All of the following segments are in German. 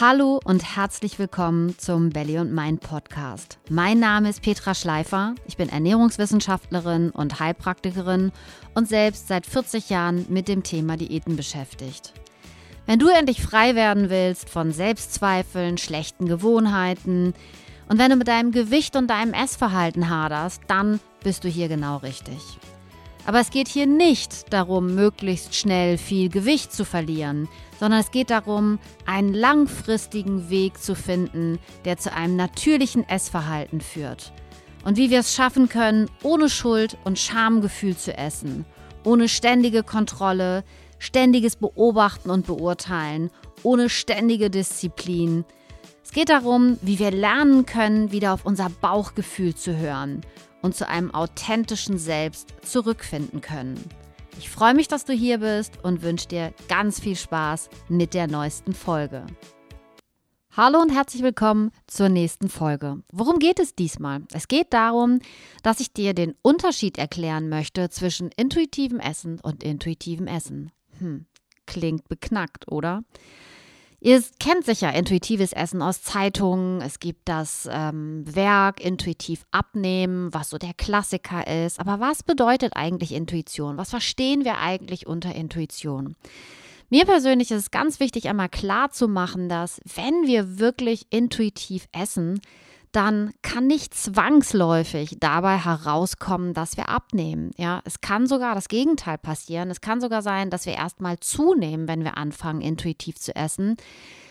Hallo und herzlich willkommen zum Belly und Mind Podcast. Mein Name ist Petra Schleifer. Ich bin Ernährungswissenschaftlerin und Heilpraktikerin und selbst seit 40 Jahren mit dem Thema Diäten beschäftigt. Wenn du endlich frei werden willst von Selbstzweifeln, schlechten Gewohnheiten und wenn du mit deinem Gewicht und deinem Essverhalten haderst, dann bist du hier genau richtig. Aber es geht hier nicht darum, möglichst schnell viel Gewicht zu verlieren, sondern es geht darum, einen langfristigen Weg zu finden, der zu einem natürlichen Essverhalten führt. Und wie wir es schaffen können, ohne Schuld und Schamgefühl zu essen, ohne ständige Kontrolle, ständiges Beobachten und Beurteilen, ohne ständige Disziplin. Es geht darum, wie wir lernen können, wieder auf unser Bauchgefühl zu hören und zu einem authentischen Selbst zurückfinden können. Ich freue mich, dass du hier bist und wünsche dir ganz viel Spaß mit der neuesten Folge. Hallo und herzlich willkommen zur nächsten Folge. Worum geht es diesmal? Es geht darum, dass ich dir den Unterschied erklären möchte zwischen intuitivem Essen und intuitivem Essen. Hm, klingt beknackt, oder? Ihr kennt sicher intuitives Essen aus Zeitungen. Es gibt das ähm, Werk Intuitiv abnehmen, was so der Klassiker ist. Aber was bedeutet eigentlich Intuition? Was verstehen wir eigentlich unter Intuition? Mir persönlich ist es ganz wichtig, einmal klar zu machen, dass wenn wir wirklich intuitiv essen, dann kann nicht zwangsläufig dabei herauskommen, dass wir abnehmen. Ja, es kann sogar das Gegenteil passieren. Es kann sogar sein, dass wir erstmal zunehmen, wenn wir anfangen, intuitiv zu essen,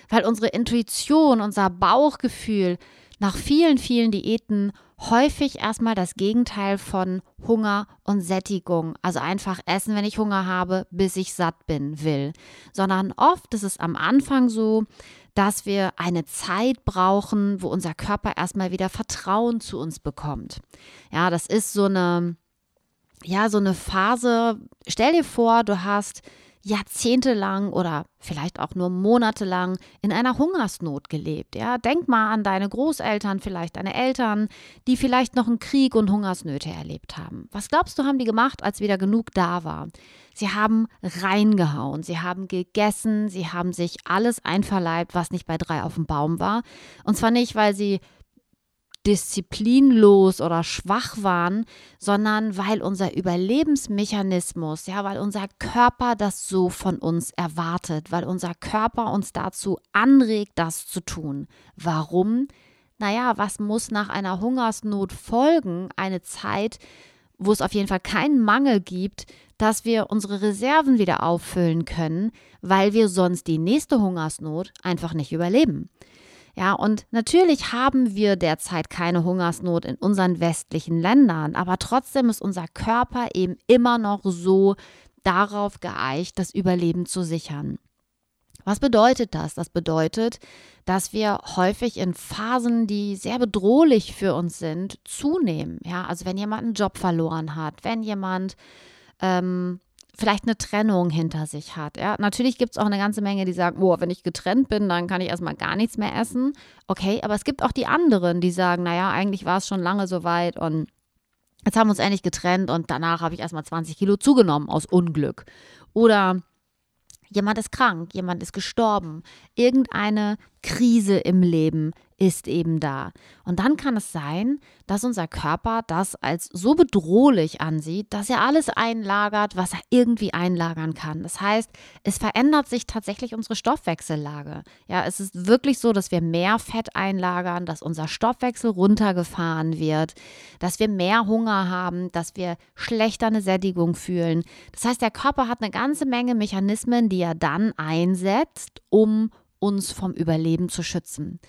weil unsere Intuition, unser Bauchgefühl nach vielen, vielen Diäten häufig erstmal das Gegenteil von Hunger und Sättigung, also einfach essen, wenn ich Hunger habe, bis ich satt bin, will, sondern oft ist es am Anfang so, dass wir eine Zeit brauchen, wo unser Körper erstmal wieder Vertrauen zu uns bekommt. Ja, das ist so eine, ja, so eine Phase. Stell dir vor, du hast jahrzehntelang oder vielleicht auch nur monatelang in einer Hungersnot gelebt. Ja, denk mal an deine Großeltern, vielleicht deine Eltern, die vielleicht noch einen Krieg und Hungersnöte erlebt haben. Was glaubst du, haben die gemacht, als wieder genug da war? Sie haben reingehauen, sie haben gegessen, sie haben sich alles einverleibt, was nicht bei drei auf dem Baum war. Und zwar nicht, weil sie disziplinlos oder schwach waren, sondern weil unser Überlebensmechanismus, ja, weil unser Körper das so von uns erwartet, weil unser Körper uns dazu anregt, das zu tun. Warum? Naja, was muss nach einer Hungersnot folgen? Eine Zeit, wo es auf jeden Fall keinen Mangel gibt, dass wir unsere Reserven wieder auffüllen können, weil wir sonst die nächste Hungersnot einfach nicht überleben. Ja, und natürlich haben wir derzeit keine Hungersnot in unseren westlichen Ländern, aber trotzdem ist unser Körper eben immer noch so darauf geeicht, das Überleben zu sichern. Was bedeutet das? Das bedeutet, dass wir häufig in Phasen, die sehr bedrohlich für uns sind, zunehmen. Ja, also wenn jemand einen Job verloren hat, wenn jemand ähm, vielleicht eine Trennung hinter sich hat. Ja? Natürlich gibt es auch eine ganze Menge, die sagen, oh, wenn ich getrennt bin, dann kann ich erstmal gar nichts mehr essen. Okay, aber es gibt auch die anderen, die sagen, naja, eigentlich war es schon lange so weit und jetzt haben wir uns endlich getrennt und danach habe ich erstmal 20 Kilo zugenommen aus Unglück. Oder jemand ist krank, jemand ist gestorben, irgendeine Krise im Leben ist eben da. Und dann kann es sein, dass unser Körper das als so bedrohlich ansieht, dass er alles einlagert, was er irgendwie einlagern kann. Das heißt, es verändert sich tatsächlich unsere Stoffwechsellage. Ja, es ist wirklich so, dass wir mehr Fett einlagern, dass unser Stoffwechsel runtergefahren wird, dass wir mehr Hunger haben, dass wir schlechter eine Sättigung fühlen. Das heißt, der Körper hat eine ganze Menge Mechanismen, die er dann einsetzt, um uns vom Überleben zu schützen.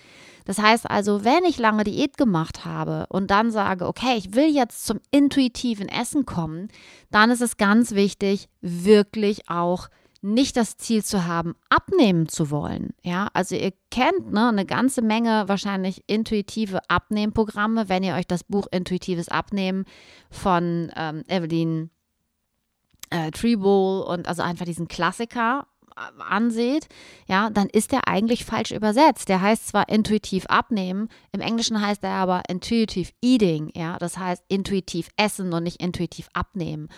Das heißt also, wenn ich lange Diät gemacht habe und dann sage, okay, ich will jetzt zum intuitiven Essen kommen, dann ist es ganz wichtig, wirklich auch nicht das Ziel zu haben, abnehmen zu wollen. Ja, also ihr kennt ne, eine ganze Menge wahrscheinlich intuitive Abnehmprogramme, wenn ihr euch das Buch Intuitives Abnehmen von ähm, Evelyn äh, Treebowl und also einfach diesen Klassiker anseht, ja, dann ist der eigentlich falsch übersetzt. Der heißt zwar intuitiv abnehmen, im Englischen heißt er aber intuitive eating, ja, das heißt intuitiv essen und nicht intuitiv abnehmen.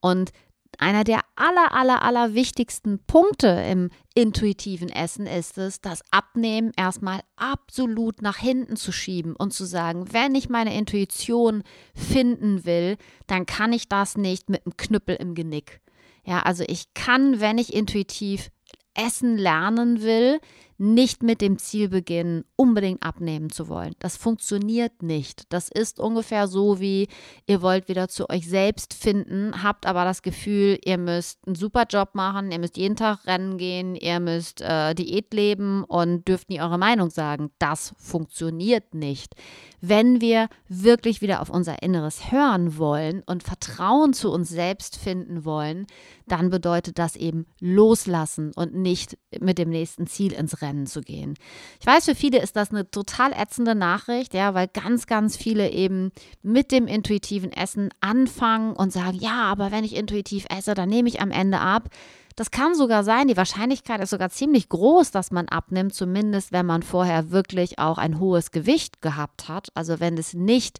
Und Einer der aller, aller, aller wichtigsten Punkte im intuitiven Essen ist es, das Abnehmen erstmal absolut nach hinten zu schieben und zu sagen, wenn ich meine Intuition finden will, dann kann ich das nicht mit einem Knüppel im Genick. Ja, also ich kann, wenn ich intuitiv essen lernen will, nicht mit dem Ziel beginnen, unbedingt abnehmen zu wollen. Das funktioniert nicht. Das ist ungefähr so wie ihr wollt wieder zu euch selbst finden, habt aber das Gefühl, ihr müsst einen super Job machen, ihr müsst jeden Tag rennen gehen, ihr müsst äh, Diät leben und dürft nie eure Meinung sagen. Das funktioniert nicht. Wenn wir wirklich wieder auf unser Inneres hören wollen und Vertrauen zu uns selbst finden wollen, dann bedeutet das eben loslassen und nicht mit dem nächsten Ziel ins Rennen Rennen zu gehen. Ich weiß, für viele ist das eine total ätzende Nachricht, ja, weil ganz, ganz viele eben mit dem intuitiven Essen anfangen und sagen, ja, aber wenn ich intuitiv esse, dann nehme ich am Ende ab. Das kann sogar sein, die Wahrscheinlichkeit ist sogar ziemlich groß, dass man abnimmt, zumindest wenn man vorher wirklich auch ein hohes Gewicht gehabt hat. Also wenn es nicht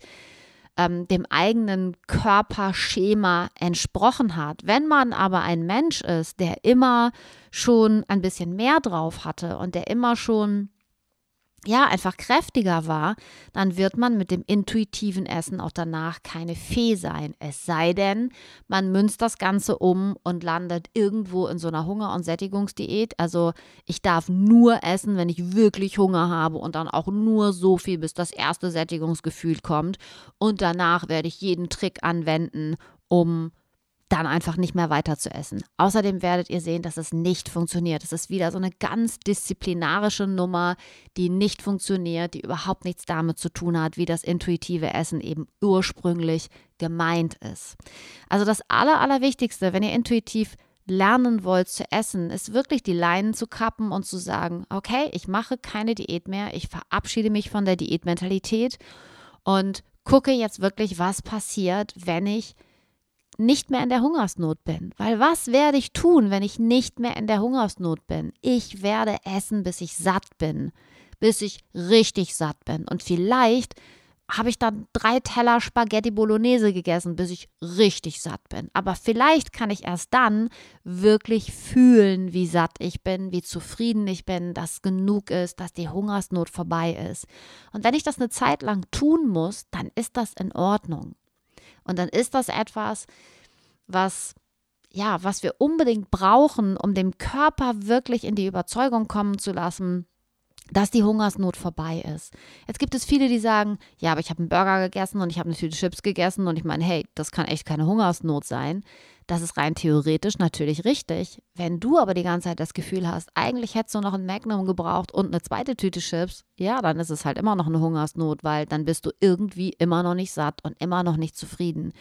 ähm, dem eigenen Körperschema entsprochen hat. Wenn man aber ein Mensch ist, der immer schon ein bisschen mehr drauf hatte und der immer schon ja, einfach kräftiger war, dann wird man mit dem intuitiven Essen auch danach keine Fee sein. Es sei denn, man münzt das Ganze um und landet irgendwo in so einer Hunger- und Sättigungsdiät. Also ich darf nur essen, wenn ich wirklich Hunger habe und dann auch nur so viel, bis das erste Sättigungsgefühl kommt. Und danach werde ich jeden Trick anwenden, um dann einfach nicht mehr weiter zu essen. Außerdem werdet ihr sehen, dass es nicht funktioniert. Es ist wieder so eine ganz disziplinarische Nummer, die nicht funktioniert, die überhaupt nichts damit zu tun hat, wie das intuitive Essen eben ursprünglich gemeint ist. Also das Aller, Allerwichtigste, wenn ihr intuitiv lernen wollt zu essen, ist wirklich die Leinen zu kappen und zu sagen, okay, ich mache keine Diät mehr, ich verabschiede mich von der Diätmentalität und gucke jetzt wirklich, was passiert, wenn ich nicht mehr in der Hungersnot bin. Weil was werde ich tun, wenn ich nicht mehr in der Hungersnot bin? Ich werde essen, bis ich satt bin, bis ich richtig satt bin. Und vielleicht habe ich dann drei Teller Spaghetti Bolognese gegessen, bis ich richtig satt bin. Aber vielleicht kann ich erst dann wirklich fühlen, wie satt ich bin, wie zufrieden ich bin, dass genug ist, dass die Hungersnot vorbei ist. Und wenn ich das eine Zeit lang tun muss, dann ist das in Ordnung. Und dann ist das etwas, was ja, was wir unbedingt brauchen, um dem Körper wirklich in die Überzeugung kommen zu lassen, dass die Hungersnot vorbei ist. Jetzt gibt es viele, die sagen, ja, aber ich habe einen Burger gegessen und ich habe eine Tüte Chips gegessen und ich meine, hey, das kann echt keine Hungersnot sein. Das ist rein theoretisch natürlich richtig. Wenn du aber die ganze Zeit das Gefühl hast, eigentlich hättest du noch ein Magnum gebraucht und eine zweite Tüte Chips, ja, dann ist es halt immer noch eine Hungersnot, weil dann bist du irgendwie immer noch nicht satt und immer noch nicht zufrieden.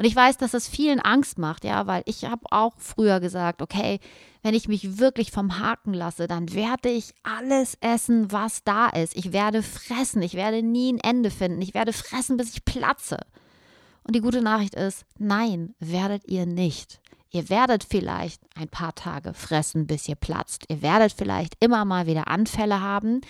Und ich weiß, dass es vielen Angst macht, ja, weil ich habe auch früher gesagt, okay, wenn ich mich wirklich vom Haken lasse, dann werde ich alles essen, was da ist. Ich werde fressen, ich werde nie ein Ende finden, ich werde fressen, bis ich platze. Und die gute Nachricht ist, nein, werdet ihr nicht. Ihr werdet vielleicht ein paar Tage fressen, bis ihr platzt. Ihr werdet vielleicht immer mal wieder Anfälle haben,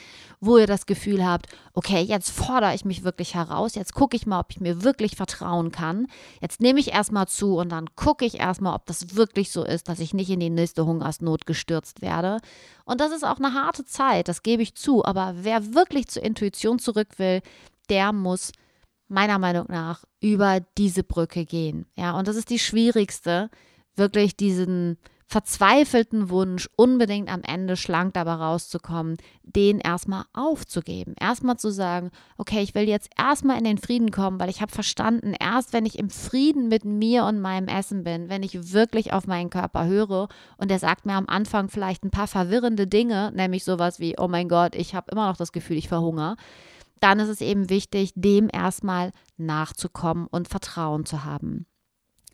wo ihr das Gefühl habt, okay, jetzt fordere ich mich wirklich heraus, jetzt gucke ich mal, ob ich mir wirklich vertrauen kann. Jetzt nehme ich erstmal zu und dann gucke ich erstmal, ob das wirklich so ist, dass ich nicht in die nächste Hungersnot gestürzt werde. Und das ist auch eine harte Zeit, das gebe ich zu. Aber wer wirklich zur Intuition zurück will, der muss meiner Meinung nach über diese Brücke gehen. Ja, und das ist die schwierigste, wirklich diesen verzweifelten Wunsch, unbedingt am Ende schlank dabei rauszukommen, den erstmal aufzugeben. Erstmal zu sagen, okay, ich will jetzt erstmal in den Frieden kommen, weil ich habe verstanden, erst wenn ich im Frieden mit mir und meinem Essen bin, wenn ich wirklich auf meinen Körper höre und der sagt mir am Anfang vielleicht ein paar verwirrende Dinge, nämlich sowas wie, oh mein Gott, ich habe immer noch das Gefühl, ich verhungere, dann ist es eben wichtig, dem erstmal nachzukommen und Vertrauen zu haben.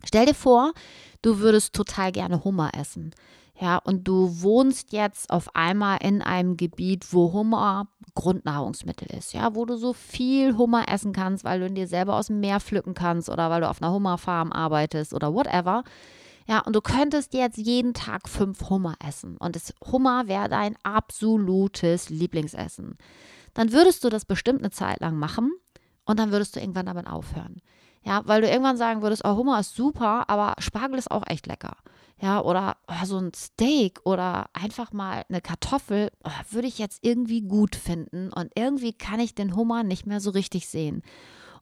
Stell dir vor, du würdest total gerne Hummer essen. Ja, und du wohnst jetzt auf einmal in einem Gebiet, wo Hummer Grundnahrungsmittel ist, ja, wo du so viel Hummer essen kannst, weil du ihn dir selber aus dem Meer pflücken kannst oder weil du auf einer Hummerfarm arbeitest oder whatever. Ja, und du könntest jetzt jeden Tag fünf Hummer essen. Und das Hummer wäre dein absolutes Lieblingsessen dann würdest du das bestimmt eine Zeit lang machen und dann würdest du irgendwann damit aufhören. Ja, weil du irgendwann sagen würdest, oh, Hummer ist super, aber Spargel ist auch echt lecker. Ja, oder oh, so ein Steak oder einfach mal eine Kartoffel oh, würde ich jetzt irgendwie gut finden und irgendwie kann ich den Hummer nicht mehr so richtig sehen.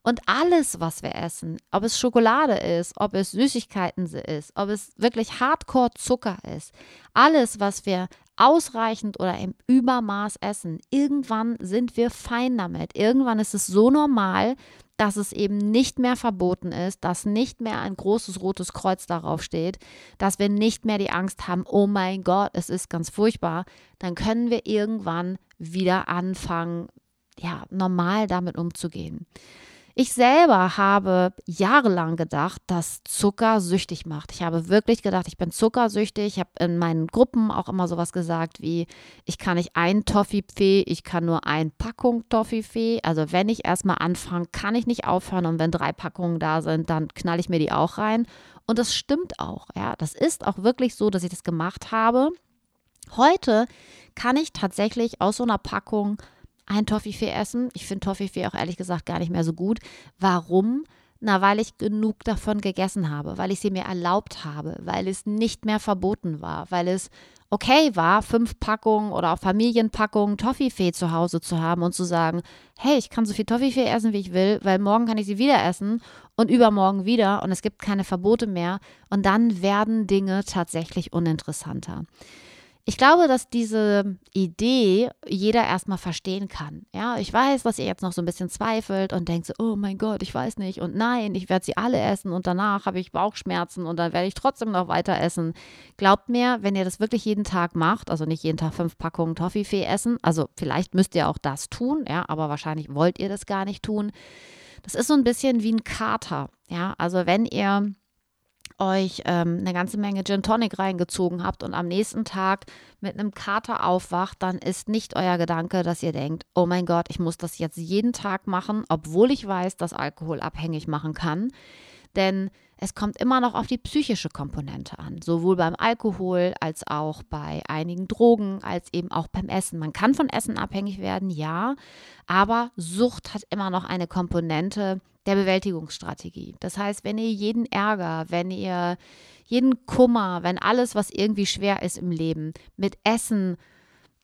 Und alles, was wir essen, ob es Schokolade ist, ob es Süßigkeiten ist, ob es wirklich Hardcore Zucker ist, alles, was wir ausreichend oder im Übermaß essen, irgendwann sind wir fein damit. Irgendwann ist es so normal, dass es eben nicht mehr verboten ist, dass nicht mehr ein großes rotes Kreuz darauf steht, dass wir nicht mehr die Angst haben, oh mein Gott, es ist ganz furchtbar, dann können wir irgendwann wieder anfangen, ja, normal damit umzugehen. Ich selber habe jahrelang gedacht, dass Zucker süchtig macht. Ich habe wirklich gedacht, ich bin zuckersüchtig. Ich habe in meinen Gruppen auch immer sowas gesagt wie, ich kann nicht ein Toffifee, ich kann nur ein Packung Toffifee. Also wenn ich erstmal anfange, kann ich nicht aufhören und wenn drei Packungen da sind, dann knall ich mir die auch rein. Und das stimmt auch, ja. Das ist auch wirklich so, dass ich das gemacht habe. Heute kann ich tatsächlich aus so einer Packung ein Toffifee essen. Ich finde Toffifee auch ehrlich gesagt gar nicht mehr so gut. Warum? Na, weil ich genug davon gegessen habe, weil ich sie mir erlaubt habe, weil es nicht mehr verboten war, weil es okay war, fünf Packungen oder auch Familienpackungen Toffifee zu Hause zu haben und zu sagen, hey, ich kann so viel Toffifee essen, wie ich will, weil morgen kann ich sie wieder essen und übermorgen wieder und es gibt keine Verbote mehr und dann werden Dinge tatsächlich uninteressanter. Ich glaube, dass diese Idee jeder erstmal verstehen kann. Ja, ich weiß, dass ihr jetzt noch so ein bisschen zweifelt und denkt so, oh mein Gott, ich weiß nicht und nein, ich werde sie alle essen und danach habe ich Bauchschmerzen und dann werde ich trotzdem noch weiter essen. Glaubt mir, wenn ihr das wirklich jeden Tag macht, also nicht jeden Tag fünf Packungen Toffifee essen, also vielleicht müsst ihr auch das tun, ja, aber wahrscheinlich wollt ihr das gar nicht tun. Das ist so ein bisschen wie ein Kater. Ja, also wenn ihr euch ähm, eine ganze Menge Gin Tonic reingezogen habt und am nächsten Tag mit einem Kater aufwacht, dann ist nicht euer Gedanke, dass ihr denkt, oh mein Gott, ich muss das jetzt jeden Tag machen, obwohl ich weiß, dass Alkohol abhängig machen kann. Denn es kommt immer noch auf die psychische Komponente an, sowohl beim Alkohol als auch bei einigen Drogen, als eben auch beim Essen. Man kann von Essen abhängig werden, ja, aber Sucht hat immer noch eine Komponente der Bewältigungsstrategie. Das heißt, wenn ihr jeden Ärger, wenn ihr jeden Kummer, wenn alles, was irgendwie schwer ist im Leben, mit Essen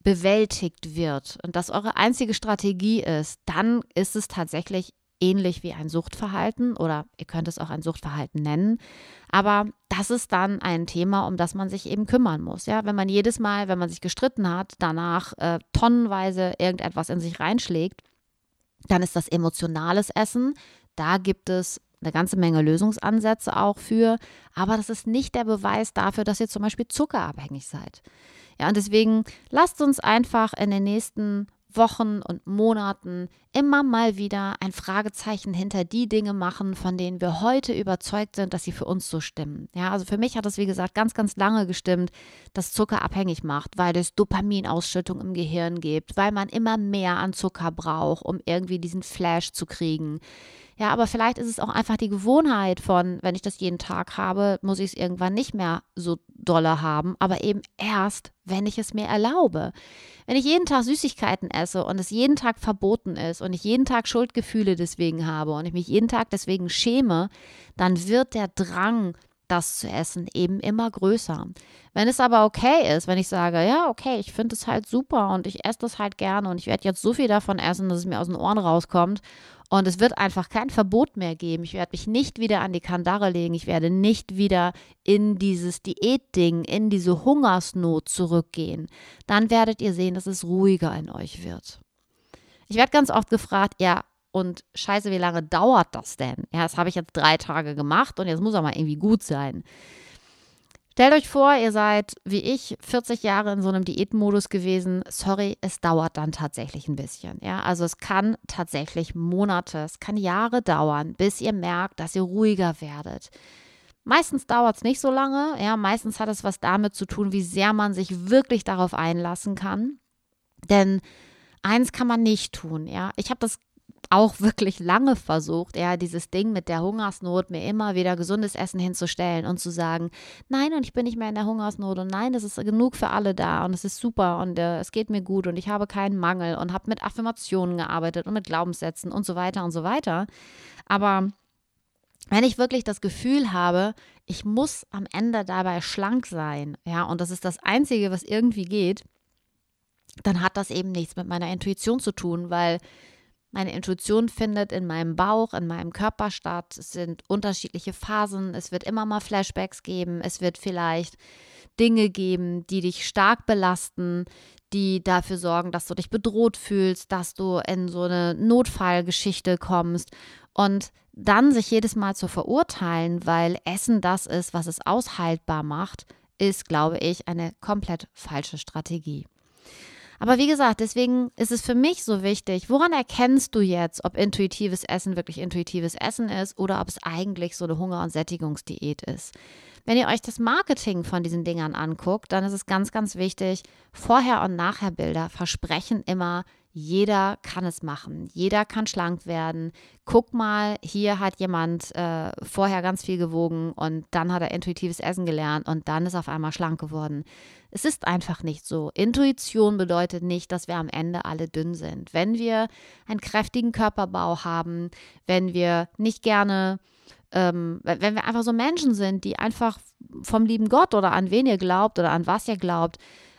bewältigt wird und das eure einzige Strategie ist, dann ist es tatsächlich ähnlich wie ein Suchtverhalten oder ihr könnt es auch ein Suchtverhalten nennen. Aber das ist dann ein Thema, um das man sich eben kümmern muss. Ja, wenn man jedes Mal, wenn man sich gestritten hat, danach äh, tonnenweise irgendetwas in sich reinschlägt, dann ist das emotionales Essen. Da gibt es eine ganze Menge Lösungsansätze auch für, aber das ist nicht der Beweis dafür, dass ihr zum Beispiel zuckerabhängig seid. Ja, und deswegen lasst uns einfach in den nächsten Wochen und Monaten immer mal wieder ein Fragezeichen hinter die Dinge machen, von denen wir heute überzeugt sind, dass sie für uns so stimmen. Ja, also für mich hat es, wie gesagt, ganz, ganz lange gestimmt, dass Zucker abhängig macht, weil es Dopaminausschüttung im Gehirn gibt, weil man immer mehr an Zucker braucht, um irgendwie diesen Flash zu kriegen. Ja, aber vielleicht ist es auch einfach die Gewohnheit von, wenn ich das jeden Tag habe, muss ich es irgendwann nicht mehr so dolle haben, aber eben erst, wenn ich es mir erlaube. Wenn ich jeden Tag Süßigkeiten esse und es jeden Tag verboten ist und ich jeden Tag Schuldgefühle deswegen habe und ich mich jeden Tag deswegen schäme, dann wird der Drang, das zu essen, eben immer größer. Wenn es aber okay ist, wenn ich sage, ja, okay, ich finde es halt super und ich esse das halt gerne und ich werde jetzt so viel davon essen, dass es mir aus den Ohren rauskommt und es wird einfach kein Verbot mehr geben. Ich werde mich nicht wieder an die Kandare legen. Ich werde nicht wieder in dieses Diätding, in diese Hungersnot zurückgehen. Dann werdet ihr sehen, dass es ruhiger in euch wird. Ich werde ganz oft gefragt, ja, und scheiße, wie lange dauert das denn? Ja, das habe ich jetzt drei Tage gemacht und jetzt muss auch mal irgendwie gut sein. Stellt euch vor, ihr seid wie ich 40 Jahre in so einem Diätmodus gewesen. Sorry, es dauert dann tatsächlich ein bisschen. Ja, also es kann tatsächlich Monate, es kann Jahre dauern, bis ihr merkt, dass ihr ruhiger werdet. Meistens dauert es nicht so lange. Ja, meistens hat es was damit zu tun, wie sehr man sich wirklich darauf einlassen kann. Denn eins kann man nicht tun. Ja, ich habe das auch wirklich lange versucht, ja, dieses Ding mit der Hungersnot, mir immer wieder gesundes Essen hinzustellen und zu sagen, nein, und ich bin nicht mehr in der Hungersnot und nein, es ist genug für alle da und es ist super und äh, es geht mir gut und ich habe keinen Mangel und habe mit Affirmationen gearbeitet und mit Glaubenssätzen und so weiter und so weiter. Aber wenn ich wirklich das Gefühl habe, ich muss am Ende dabei schlank sein, ja, und das ist das Einzige, was irgendwie geht, dann hat das eben nichts mit meiner Intuition zu tun, weil meine Intuition findet in meinem Bauch, in meinem Körper statt. Es sind unterschiedliche Phasen. Es wird immer mal Flashbacks geben. Es wird vielleicht Dinge geben, die dich stark belasten, die dafür sorgen, dass du dich bedroht fühlst, dass du in so eine Notfallgeschichte kommst. Und dann sich jedes Mal zu verurteilen, weil Essen das ist, was es aushaltbar macht, ist, glaube ich, eine komplett falsche Strategie. Aber wie gesagt, deswegen ist es für mich so wichtig, woran erkennst du jetzt, ob intuitives Essen wirklich intuitives Essen ist oder ob es eigentlich so eine Hunger- und Sättigungsdiät ist. Wenn ihr euch das Marketing von diesen Dingern anguckt, dann ist es ganz, ganz wichtig, Vorher- und Nachherbilder versprechen immer, jeder kann es machen. Jeder kann schlank werden. Guck mal, hier hat jemand äh, vorher ganz viel gewogen und dann hat er intuitives Essen gelernt und dann ist auf einmal schlank geworden. Es ist einfach nicht so. Intuition bedeutet nicht, dass wir am Ende alle dünn sind. Wenn wir einen kräftigen Körperbau haben, wenn wir nicht gerne ähm, wenn wir einfach so Menschen sind, die einfach vom lieben Gott oder an wen ihr glaubt oder an was ihr glaubt,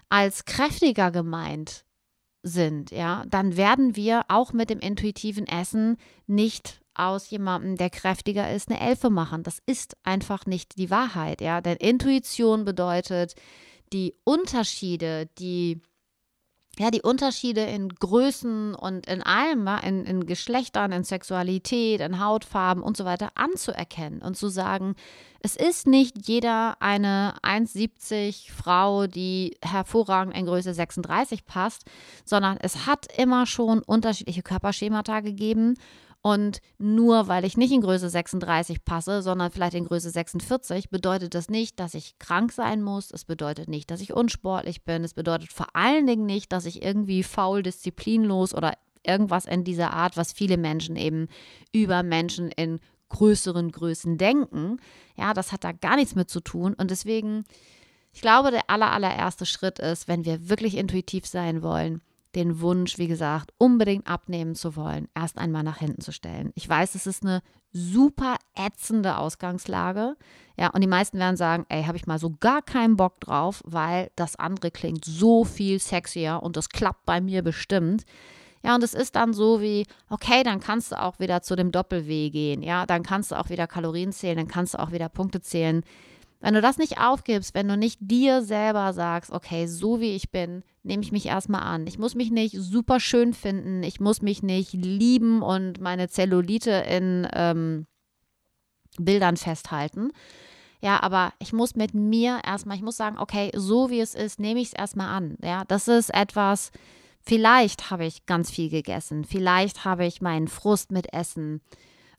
als kräftiger gemeint sind, ja, dann werden wir auch mit dem intuitiven Essen nicht aus jemandem, der kräftiger ist, eine Elfe machen. Das ist einfach nicht die Wahrheit, ja. Denn Intuition bedeutet die Unterschiede, die ja, die Unterschiede in Größen und in allem, in, in Geschlechtern, in Sexualität, in Hautfarben und so weiter anzuerkennen und zu sagen, es ist nicht jeder eine 1,70 Frau, die hervorragend in Größe 36 passt, sondern es hat immer schon unterschiedliche Körperschemata gegeben und nur weil ich nicht in Größe 36 passe, sondern vielleicht in Größe 46, bedeutet das nicht, dass ich krank sein muss. Es bedeutet nicht, dass ich unsportlich bin. Es bedeutet vor allen Dingen nicht, dass ich irgendwie faul, disziplinlos oder irgendwas in dieser Art, was viele Menschen eben über Menschen in größeren Größen denken. Ja, das hat da gar nichts mit zu tun. Und deswegen, ich glaube, der aller, allererste Schritt ist, wenn wir wirklich intuitiv sein wollen, den Wunsch, wie gesagt, unbedingt abnehmen zu wollen, erst einmal nach hinten zu stellen. Ich weiß, es ist eine super ätzende Ausgangslage. Ja, und die meisten werden sagen, ey, habe ich mal so gar keinen Bock drauf, weil das andere klingt so viel sexier und das klappt bei mir bestimmt. Ja, und es ist dann so wie, okay, dann kannst du auch wieder zu dem Doppel-W gehen. Ja, dann kannst du auch wieder Kalorien zählen, dann kannst du auch wieder Punkte zählen. Wenn du das nicht aufgibst, wenn du nicht dir selber sagst, okay, so wie ich bin, nehme ich mich erstmal an. Ich muss mich nicht super schön finden, ich muss mich nicht lieben und meine Zellulite in ähm, Bildern festhalten. Ja, aber ich muss mit mir erstmal, ich muss sagen, okay, so wie es ist, nehme ich es erstmal an. Ja, das ist etwas, vielleicht habe ich ganz viel gegessen, vielleicht habe ich meinen Frust mit Essen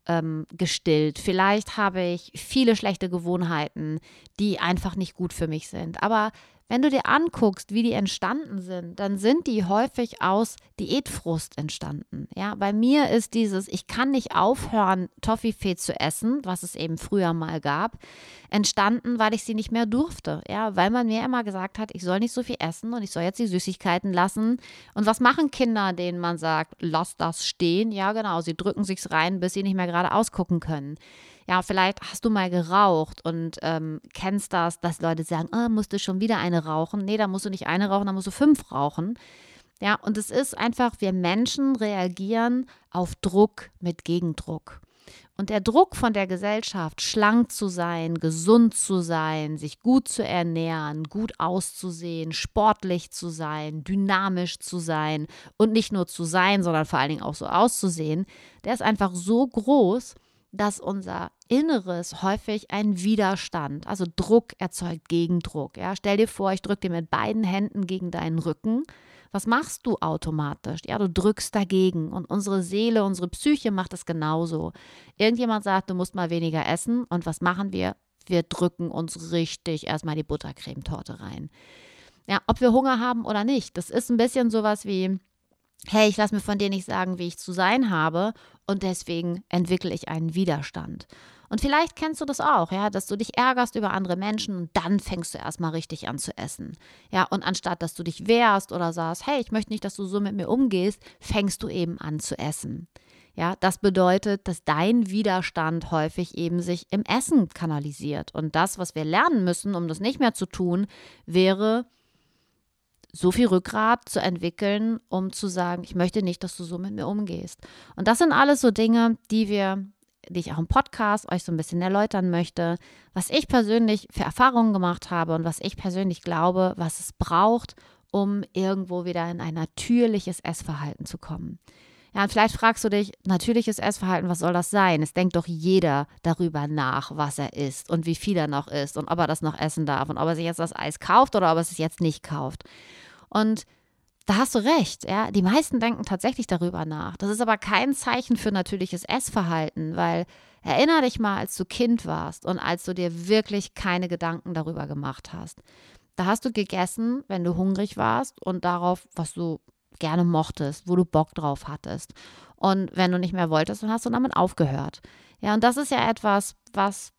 ähm, gestillt. Vielleicht habe ich viele schlechte Gewohnheiten, die einfach nicht gut für mich sind. Aber wenn du dir anguckst, wie die entstanden sind, dann sind die häufig aus Diätfrust entstanden. Ja, bei mir ist dieses, ich kann nicht aufhören, Toffifee zu essen, was es eben früher mal gab, entstanden, weil ich sie nicht mehr durfte. Ja, weil man mir immer gesagt hat, ich soll nicht so viel essen und ich soll jetzt die Süßigkeiten lassen. Und was machen Kinder, denen man sagt, lass das stehen? Ja, genau, sie drücken sich's rein, bis sie nicht mehr gerade ausgucken können ja, vielleicht hast du mal geraucht und ähm, kennst das, dass Leute sagen, oh, musst du schon wieder eine rauchen? Nee, da musst du nicht eine rauchen, da musst du fünf rauchen. Ja, und es ist einfach, wir Menschen reagieren auf Druck mit Gegendruck. Und der Druck von der Gesellschaft, schlank zu sein, gesund zu sein, sich gut zu ernähren, gut auszusehen, sportlich zu sein, dynamisch zu sein und nicht nur zu sein, sondern vor allen Dingen auch so auszusehen, der ist einfach so groß, dass unser Inneres häufig ein Widerstand, also Druck erzeugt Gegendruck. Ja, stell dir vor, ich drücke dir mit beiden Händen gegen deinen Rücken. Was machst du automatisch? Ja, du drückst dagegen und unsere Seele, unsere Psyche macht es genauso. Irgendjemand sagt, du musst mal weniger essen und was machen wir? Wir drücken uns richtig erstmal die Buttercremetorte rein. Ja, ob wir Hunger haben oder nicht, das ist ein bisschen sowas wie hey, ich lasse mir von dir nicht sagen, wie ich zu sein habe und deswegen entwickle ich einen Widerstand. Und vielleicht kennst du das auch, ja, dass du dich ärgerst über andere Menschen und dann fängst du erstmal richtig an zu essen. Ja, und anstatt dass du dich wehrst oder sagst, hey, ich möchte nicht, dass du so mit mir umgehst, fängst du eben an zu essen. Ja, das bedeutet, dass dein Widerstand häufig eben sich im Essen kanalisiert. Und das, was wir lernen müssen, um das nicht mehr zu tun, wäre so viel Rückgrat zu entwickeln, um zu sagen, ich möchte nicht, dass du so mit mir umgehst. Und das sind alles so Dinge, die wir, die ich auch im Podcast euch so ein bisschen erläutern möchte, was ich persönlich für Erfahrungen gemacht habe und was ich persönlich glaube, was es braucht, um irgendwo wieder in ein natürliches Essverhalten zu kommen. Ja, und vielleicht fragst du dich, natürliches Essverhalten, was soll das sein? Es denkt doch jeder darüber nach, was er isst und wie viel er noch isst und ob er das noch essen darf und ob er sich jetzt das Eis kauft oder ob er es jetzt nicht kauft. Und da hast du recht, ja. Die meisten denken tatsächlich darüber nach. Das ist aber kein Zeichen für natürliches Essverhalten, weil erinnere dich mal, als du Kind warst und als du dir wirklich keine Gedanken darüber gemacht hast. Da hast du gegessen, wenn du hungrig warst und darauf, was du gerne mochtest, wo du Bock drauf hattest. Und wenn du nicht mehr wolltest, dann hast du damit aufgehört. Ja, und das ist ja etwas, was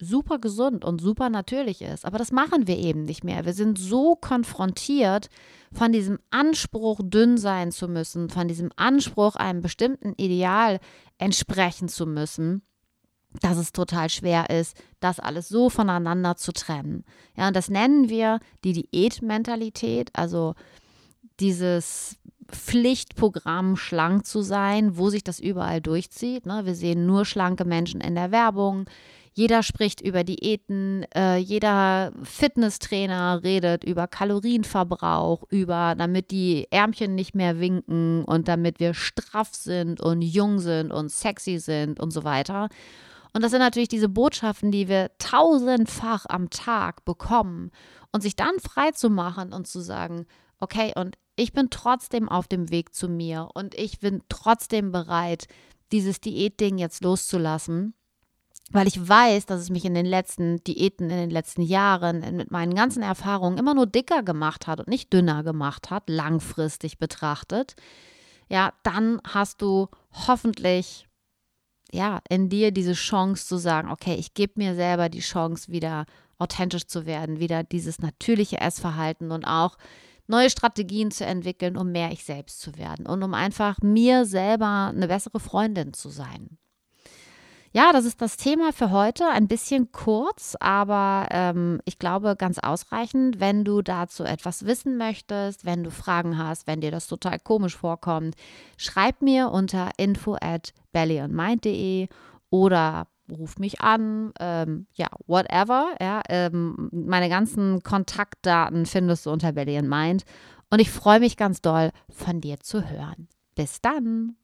super gesund und super natürlich ist. Aber das machen wir eben nicht mehr. Wir sind so konfrontiert von diesem Anspruch, dünn sein zu müssen, von diesem Anspruch, einem bestimmten Ideal entsprechen zu müssen, dass es total schwer ist, das alles so voneinander zu trennen. Ja, und das nennen wir die Diätmentalität, also dieses Pflichtprogramm, schlank zu sein, wo sich das überall durchzieht. Ne? Wir sehen nur schlanke Menschen in der Werbung. Jeder spricht über Diäten, äh, jeder Fitnesstrainer redet über Kalorienverbrauch, über damit die Ärmchen nicht mehr winken und damit wir straff sind und jung sind und sexy sind und so weiter. Und das sind natürlich diese Botschaften, die wir tausendfach am Tag bekommen. Und sich dann frei zu machen und zu sagen, okay, und ich bin trotzdem auf dem Weg zu mir und ich bin trotzdem bereit, dieses Diätding jetzt loszulassen, weil ich weiß, dass es mich in den letzten Diäten, in den letzten Jahren mit meinen ganzen Erfahrungen immer nur dicker gemacht hat und nicht dünner gemacht hat, langfristig betrachtet. Ja, dann hast du hoffentlich ja, in dir diese Chance zu sagen, okay, ich gebe mir selber die Chance, wieder authentisch zu werden, wieder dieses natürliche Essverhalten und auch neue Strategien zu entwickeln, um mehr ich selbst zu werden und um einfach mir selber eine bessere Freundin zu sein. Ja, das ist das Thema für heute. Ein bisschen kurz, aber ähm, ich glaube ganz ausreichend. Wenn du dazu etwas wissen möchtest, wenn du Fragen hast, wenn dir das total komisch vorkommt, schreib mir unter info at bellyandmind.de oder ruf mich an, ähm, ja, whatever. Ja, ähm, meine ganzen Kontaktdaten findest du unter Belly. Und ich freue mich ganz doll, von dir zu hören. Bis dann!